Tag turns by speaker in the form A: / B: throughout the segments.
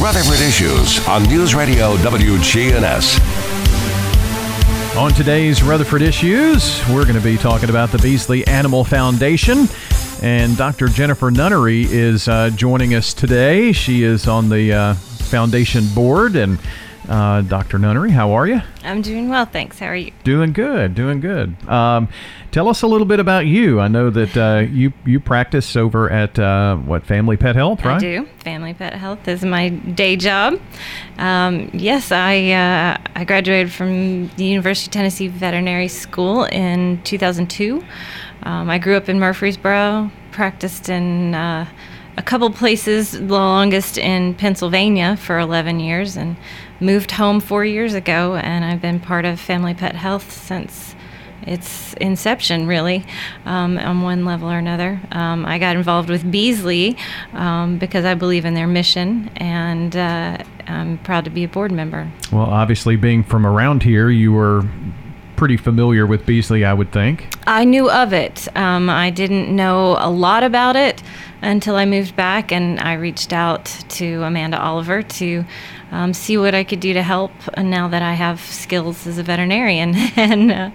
A: Rutherford Issues on News Radio WGNS.
B: On today's Rutherford Issues, we're going to be talking about the Beasley Animal Foundation. And Dr. Jennifer Nunnery is uh, joining us today. She is on the uh, foundation board. And uh, Dr. Nunnery, how are you?
C: I'm doing well, thanks. How are you?
B: Doing good, doing good. Um, tell us a little bit about you. I know that uh, you you practice over at uh, what Family Pet Health, right? I
C: do. Family Pet Health is my day job. Um, yes, I uh, I graduated from the University of Tennessee Veterinary School in 2002. Um, I grew up in Murfreesboro, practiced in uh, a couple places, the longest in Pennsylvania for 11 years, and moved home four years ago. And I've been part of Family Pet Health since its inception, really, um, on one level or another. Um, I got involved with Beasley um, because I believe in their mission, and uh, I'm proud to be a board member.
B: Well, obviously, being from around here, you were pretty familiar with Beasley, I would think.
C: I knew of it. Um, I didn't know a lot about it until I moved back, and I reached out to Amanda Oliver to um, see what I could do to help. And now that I have skills as a veterinarian, and uh,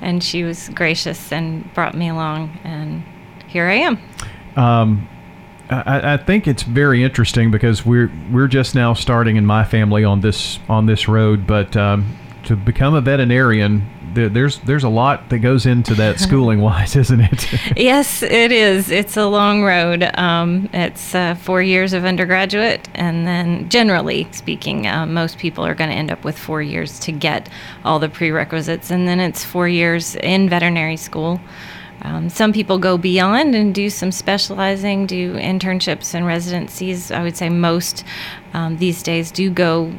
C: and she was gracious and brought me along, and here I am. Um,
B: I, I, think it's very interesting because we're we're just now starting in my family on this on this road, but um, to become a veterinarian there's there's a lot that goes into that schooling wise, isn't it?
C: yes, it is. It's a long road. Um, it's uh, four years of undergraduate, and then generally speaking, uh, most people are going to end up with four years to get all the prerequisites, and then it's four years in veterinary school. Um, some people go beyond and do some specializing, do internships and residencies. I would say most um, these days do go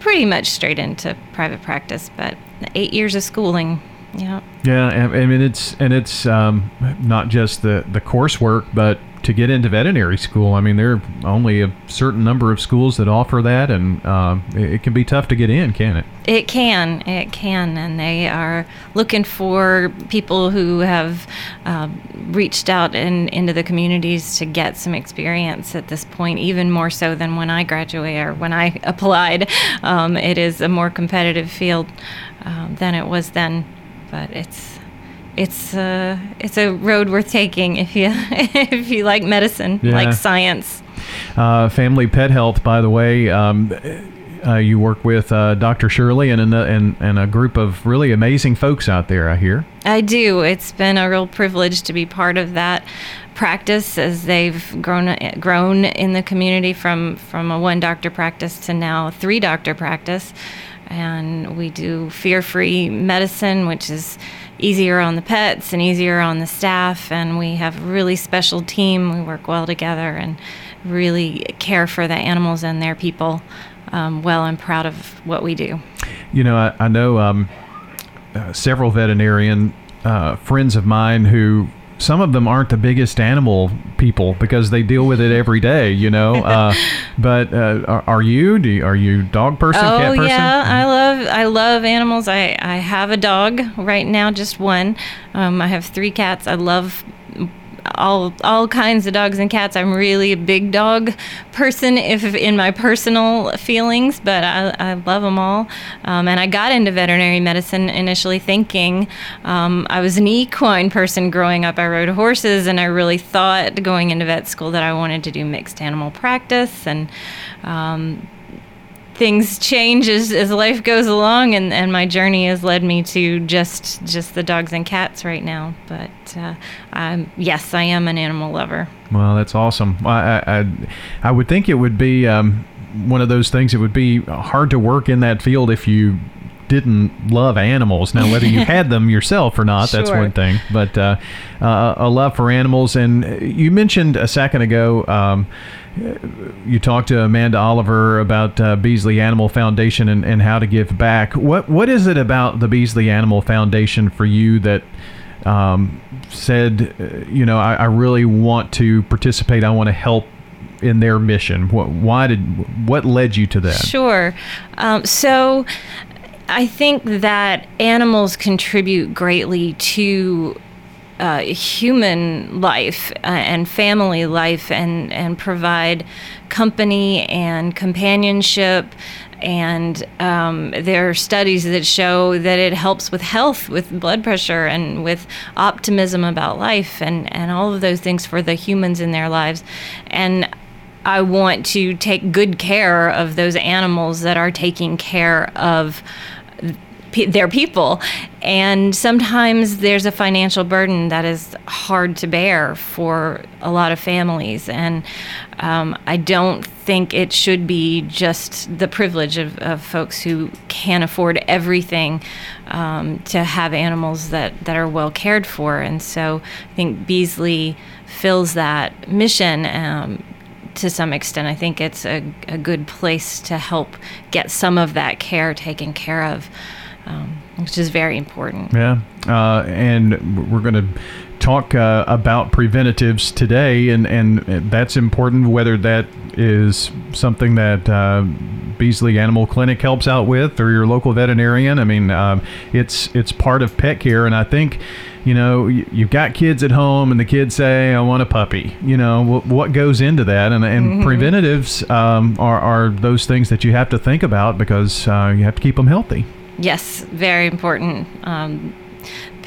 C: pretty much straight into private practice, but eight years of schooling. Yeah.
B: Yeah, I mean it's and it's um, not just the the coursework, but to get into veterinary school, I mean there are only a certain number of schools that offer that, and uh, it, can be tough to get in, can it?
C: It can, it can, and they are looking for people who have uh, reached out in, into the communities to get some experience at this point, even more so than when I graduated or when I applied. Um, it is a more competitive field um, than it was then, but it's it's uh, it's a road worth taking if you if you like medicine, yeah. like science.
B: Uh, family pet health, by the way. Um, uh, you work with uh, Dr. Shirley and, and, and a group of really amazing folks out there, I hear.
C: I do. It's been a real privilege to be part of that practice as they've grown grown in the community from, from a one doctor practice to now three doctor practice and we do fear free medicine, which is easier on the pets and easier on the staff. And we have a really special team. We work well together and really care for the animals and their people um, well. I'm proud of what we do.
B: You know, I, I know um, uh, several veterinarian uh, friends of mine who some of them aren't the biggest animal people because they deal with it every day, you know. Uh, but uh, are, are, you? Do you, are you dog person?
C: Oh
B: cat person?
C: yeah, I love I love animals. I I have a dog right now, just one. Um, I have three cats. I love all all kinds of dogs and cats. I'm really a big dog person, if in my personal feelings, but I, I love them all. Um, and I got into veterinary medicine initially thinking um, I was an equine person growing up. I rode horses, and I really thought going into vet school that I wanted to do mixed animal practice and. Um, things change as, as life goes along and, and my journey has led me to just just the dogs and cats right now. But uh, yes i am an animal lover.
B: Well that's awesome. I i, I would think it would be um, one of those things it would be hard to work in that field if you didn't love animals. Now, whether you had them yourself or not, sure. that's one thing. But uh, uh, a love for animals. And you mentioned a second ago um, you talked to Amanda Oliver about uh, Beasley Animal Foundation and, and how to give back. What what is it about the Beasley Animal Foundation for you that um, said, uh, you know, I, I, really want to participate. I want to help in their mission. What why did what led you to that?
C: Sure. Um, so. I think that animals contribute greatly to uh, human life uh, and family life and, and provide company and companionship. And um, there are studies that show that it helps with health, with blood pressure, and with optimism about life, and, and all of those things for the humans in their lives. And I want to take good care of those animals that are taking care of their people. And sometimes there's a financial burden that is hard to bear for a lot of families. And um, I don't think it should be just the privilege of, of folks who can't afford everything um, to have animals that, that are well cared for. And so I think Beasley fills that mission. Um, to some extent, I think it's a, a good place to help get some of that care taken care of um, which is very important.
B: Yeah, uh, and we're going to talk uh, about preventatives today, and, and that's important. Whether that is something that uh, Beasley Animal Clinic helps out with, or your local veterinarian. I mean, uh, it's it's part of pet care, and I think. You know, you've got kids at home, and the kids say, "I want a puppy." You know, what goes into that, and, and mm-hmm. preventatives um, are, are those things that you have to think about because uh, you have to keep them healthy.
C: Yes, very important. Um,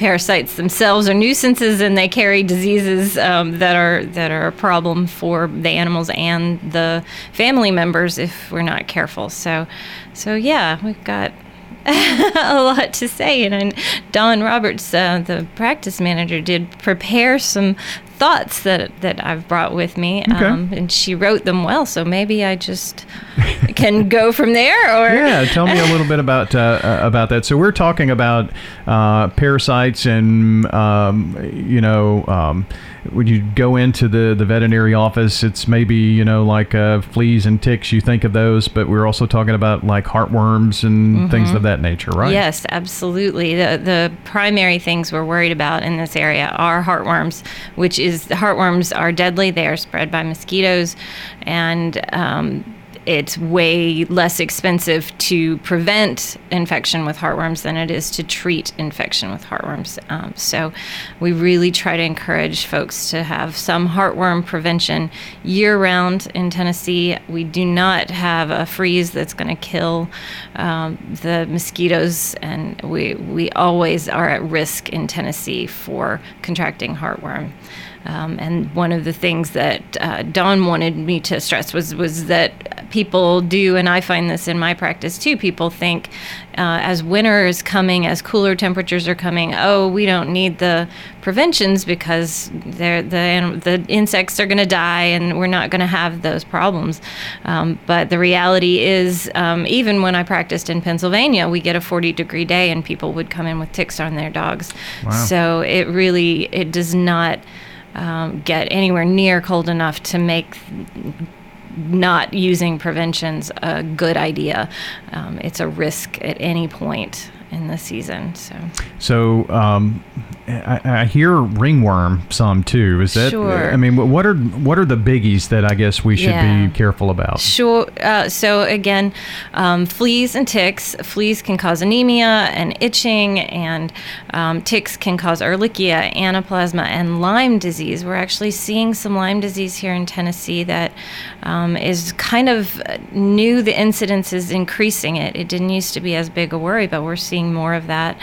C: parasites themselves are nuisances, and they carry diseases um, that are that are a problem for the animals and the family members if we're not careful. So, so yeah, we've got a lot to say. And Dawn Roberts, uh, the practice manager, did prepare some thoughts that that I've brought with me, okay. um, and she wrote them well. So maybe I just can go from there. Or
B: yeah, tell me a little bit about uh, uh, about that. So we're talking about uh, parasites and um, you know. Um, when you go into the, the veterinary office, it's maybe, you know, like uh, fleas and ticks, you think of those, but we're also talking about like heartworms and mm-hmm. things of that nature, right?
C: Yes, absolutely. The, the primary things we're worried about in this area are heartworms, which is heartworms are deadly. They are spread by mosquitoes. And um, it's way less expensive to prevent infection with heartworms than it is to treat infection with heartworms. Um, so, we really try to encourage folks to have some heartworm prevention year round in Tennessee. We do not have a freeze that's going to kill um, the mosquitoes, and we, we always are at risk in Tennessee for contracting heartworm. Um, and one of the things that uh, Dawn wanted me to stress was was that people do, and I find this in my practice too. People think uh, as winter is coming, as cooler temperatures are coming, oh, we don't need the preventions because the the insects are going to die, and we're not going to have those problems. Um, but the reality is, um, even when I practiced in Pennsylvania, we get a 40 degree day, and people would come in with ticks on their dogs. Wow. So it really it does not um, get anywhere near cold enough to make not using preventions a good idea. Um, it's a risk at any point in the season. So,
B: so um, I, I, hear ringworm some too. Is that?
C: Sure.
B: I mean, what are what are the biggies that I guess we should yeah. be careful about?
C: Sure. Uh, so again, um, fleas and ticks. Fleas can cause anemia and itching, and um, ticks can cause Ehrlichia, anaplasma, and Lyme disease. We're actually seeing some Lyme disease here in Tennessee that um, is kind of new. The incidence is increasing. It it didn't used to be as big a worry, but we're seeing more of that.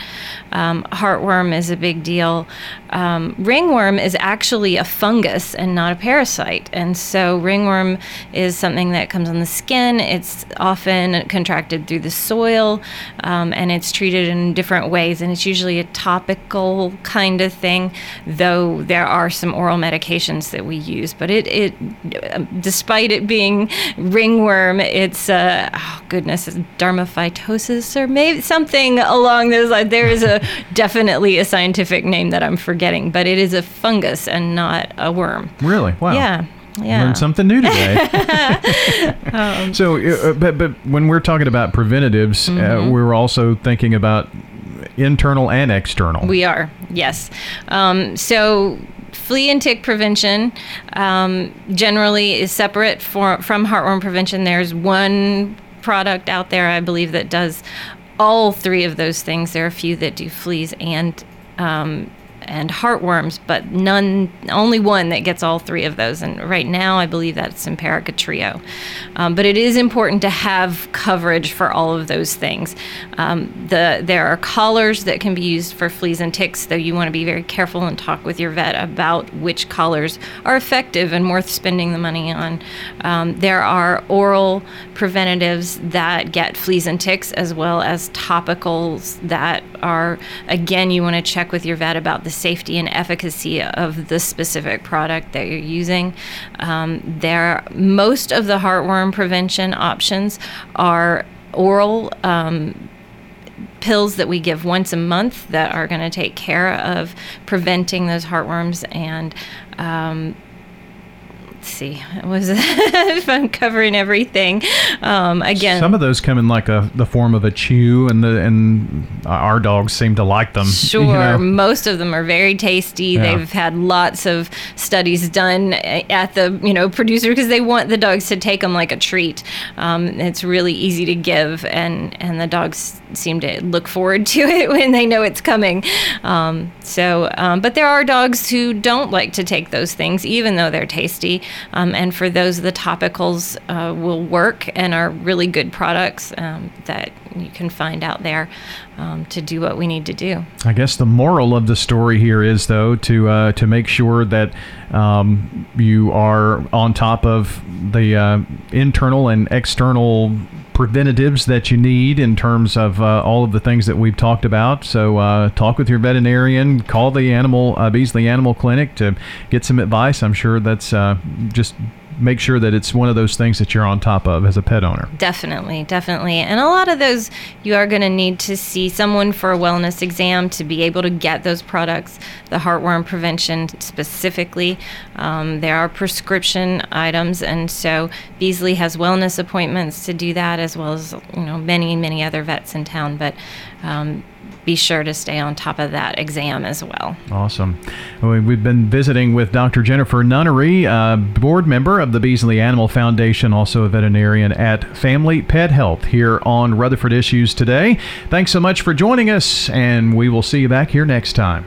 C: Um, heartworm is a big deal. Um, ringworm is actually a fungus and not a parasite. And so, ringworm is something that comes on the skin. It's often contracted through the soil um, and it's treated in different ways. And it's usually a topical kind of thing, though there are some oral medications that we use. But it, it despite it being ringworm, it's, uh, oh goodness, dermaphytosis or maybe something along those lines. There is a definitely a scientific name that I'm forgetting, but it is a fungus and not a worm.
B: Really? Wow.
C: Yeah. Yeah.
B: Learned something new today. um, so, uh, but but when we're talking about preventatives, uh, mm-hmm. uh, we're also thinking about internal and external.
C: We are, yes. Um, so flea and tick prevention um, generally is separate for, from heartworm prevention. There's one product out there, I believe, that does all three of those things. There are a few that do fleas and um, and heartworms, but none, only one that gets all three of those. And right now, I believe that's Simparica trio. Um, but it is important to have coverage for all of those things. Um, the there are collars that can be used for fleas and ticks, though you want to be very careful and talk with your vet about which collars are effective and worth spending the money on. Um, there are oral preventatives that get fleas and ticks, as well as topicals that are, again, you want to check with your vet about the safety and efficacy of the specific product that you're using. Um, there, most of the heartworm prevention options are oral. Um, pills that we give once a month that are going to take care of preventing those heartworms and um, let's see was if i'm covering everything um, again
B: Some of those come in like a the form of a chew, and the and our dogs seem to like them. you
C: Sure.
B: know.
C: Most of them are very tasty.
B: Yeah.
C: They've had lots of studies done at the you know producer because they want the dogs to take them like a treat. Um, it's really easy to give, and and the dogs seem to look forward to it when they know it's coming. Um, so, um, but there are dogs who don't like to take those things, even though they're tasty. Um, and for those, the topicals uh, will work and are really good products um, that you can find out there um, to do what we need to do.
B: I guess the moral of the story here is, though, to uh, to make sure that um, you are on top of the uh, internal and external preventatives that you need in terms of uh, all of the things that we've talked about. So uh, talk with your veterinarian, call the animal uh, Beasley Animal Clinic to get some advice. I'm sure that's uh, just make sure that it's one of those things that you're on top of as a pet owner.
C: Definitely, definitely. And a lot of those you are going to need to see someone for a wellness exam to be able to get those products, the heartworm prevention specifically. Um, there are prescription items, and so Beasley has wellness appointments to do that, as well as you know many, many other vets in town. But um, be sure to stay on top of that exam as well.
B: Awesome. We- We've been visiting with Dr. Jennifer Nunnery, board member of the Beasley Animal Foundation, also a veterinarian at Family Pet Health here on Rutherford Issues today. Thanks so much for joining us, and we will see you back here next time.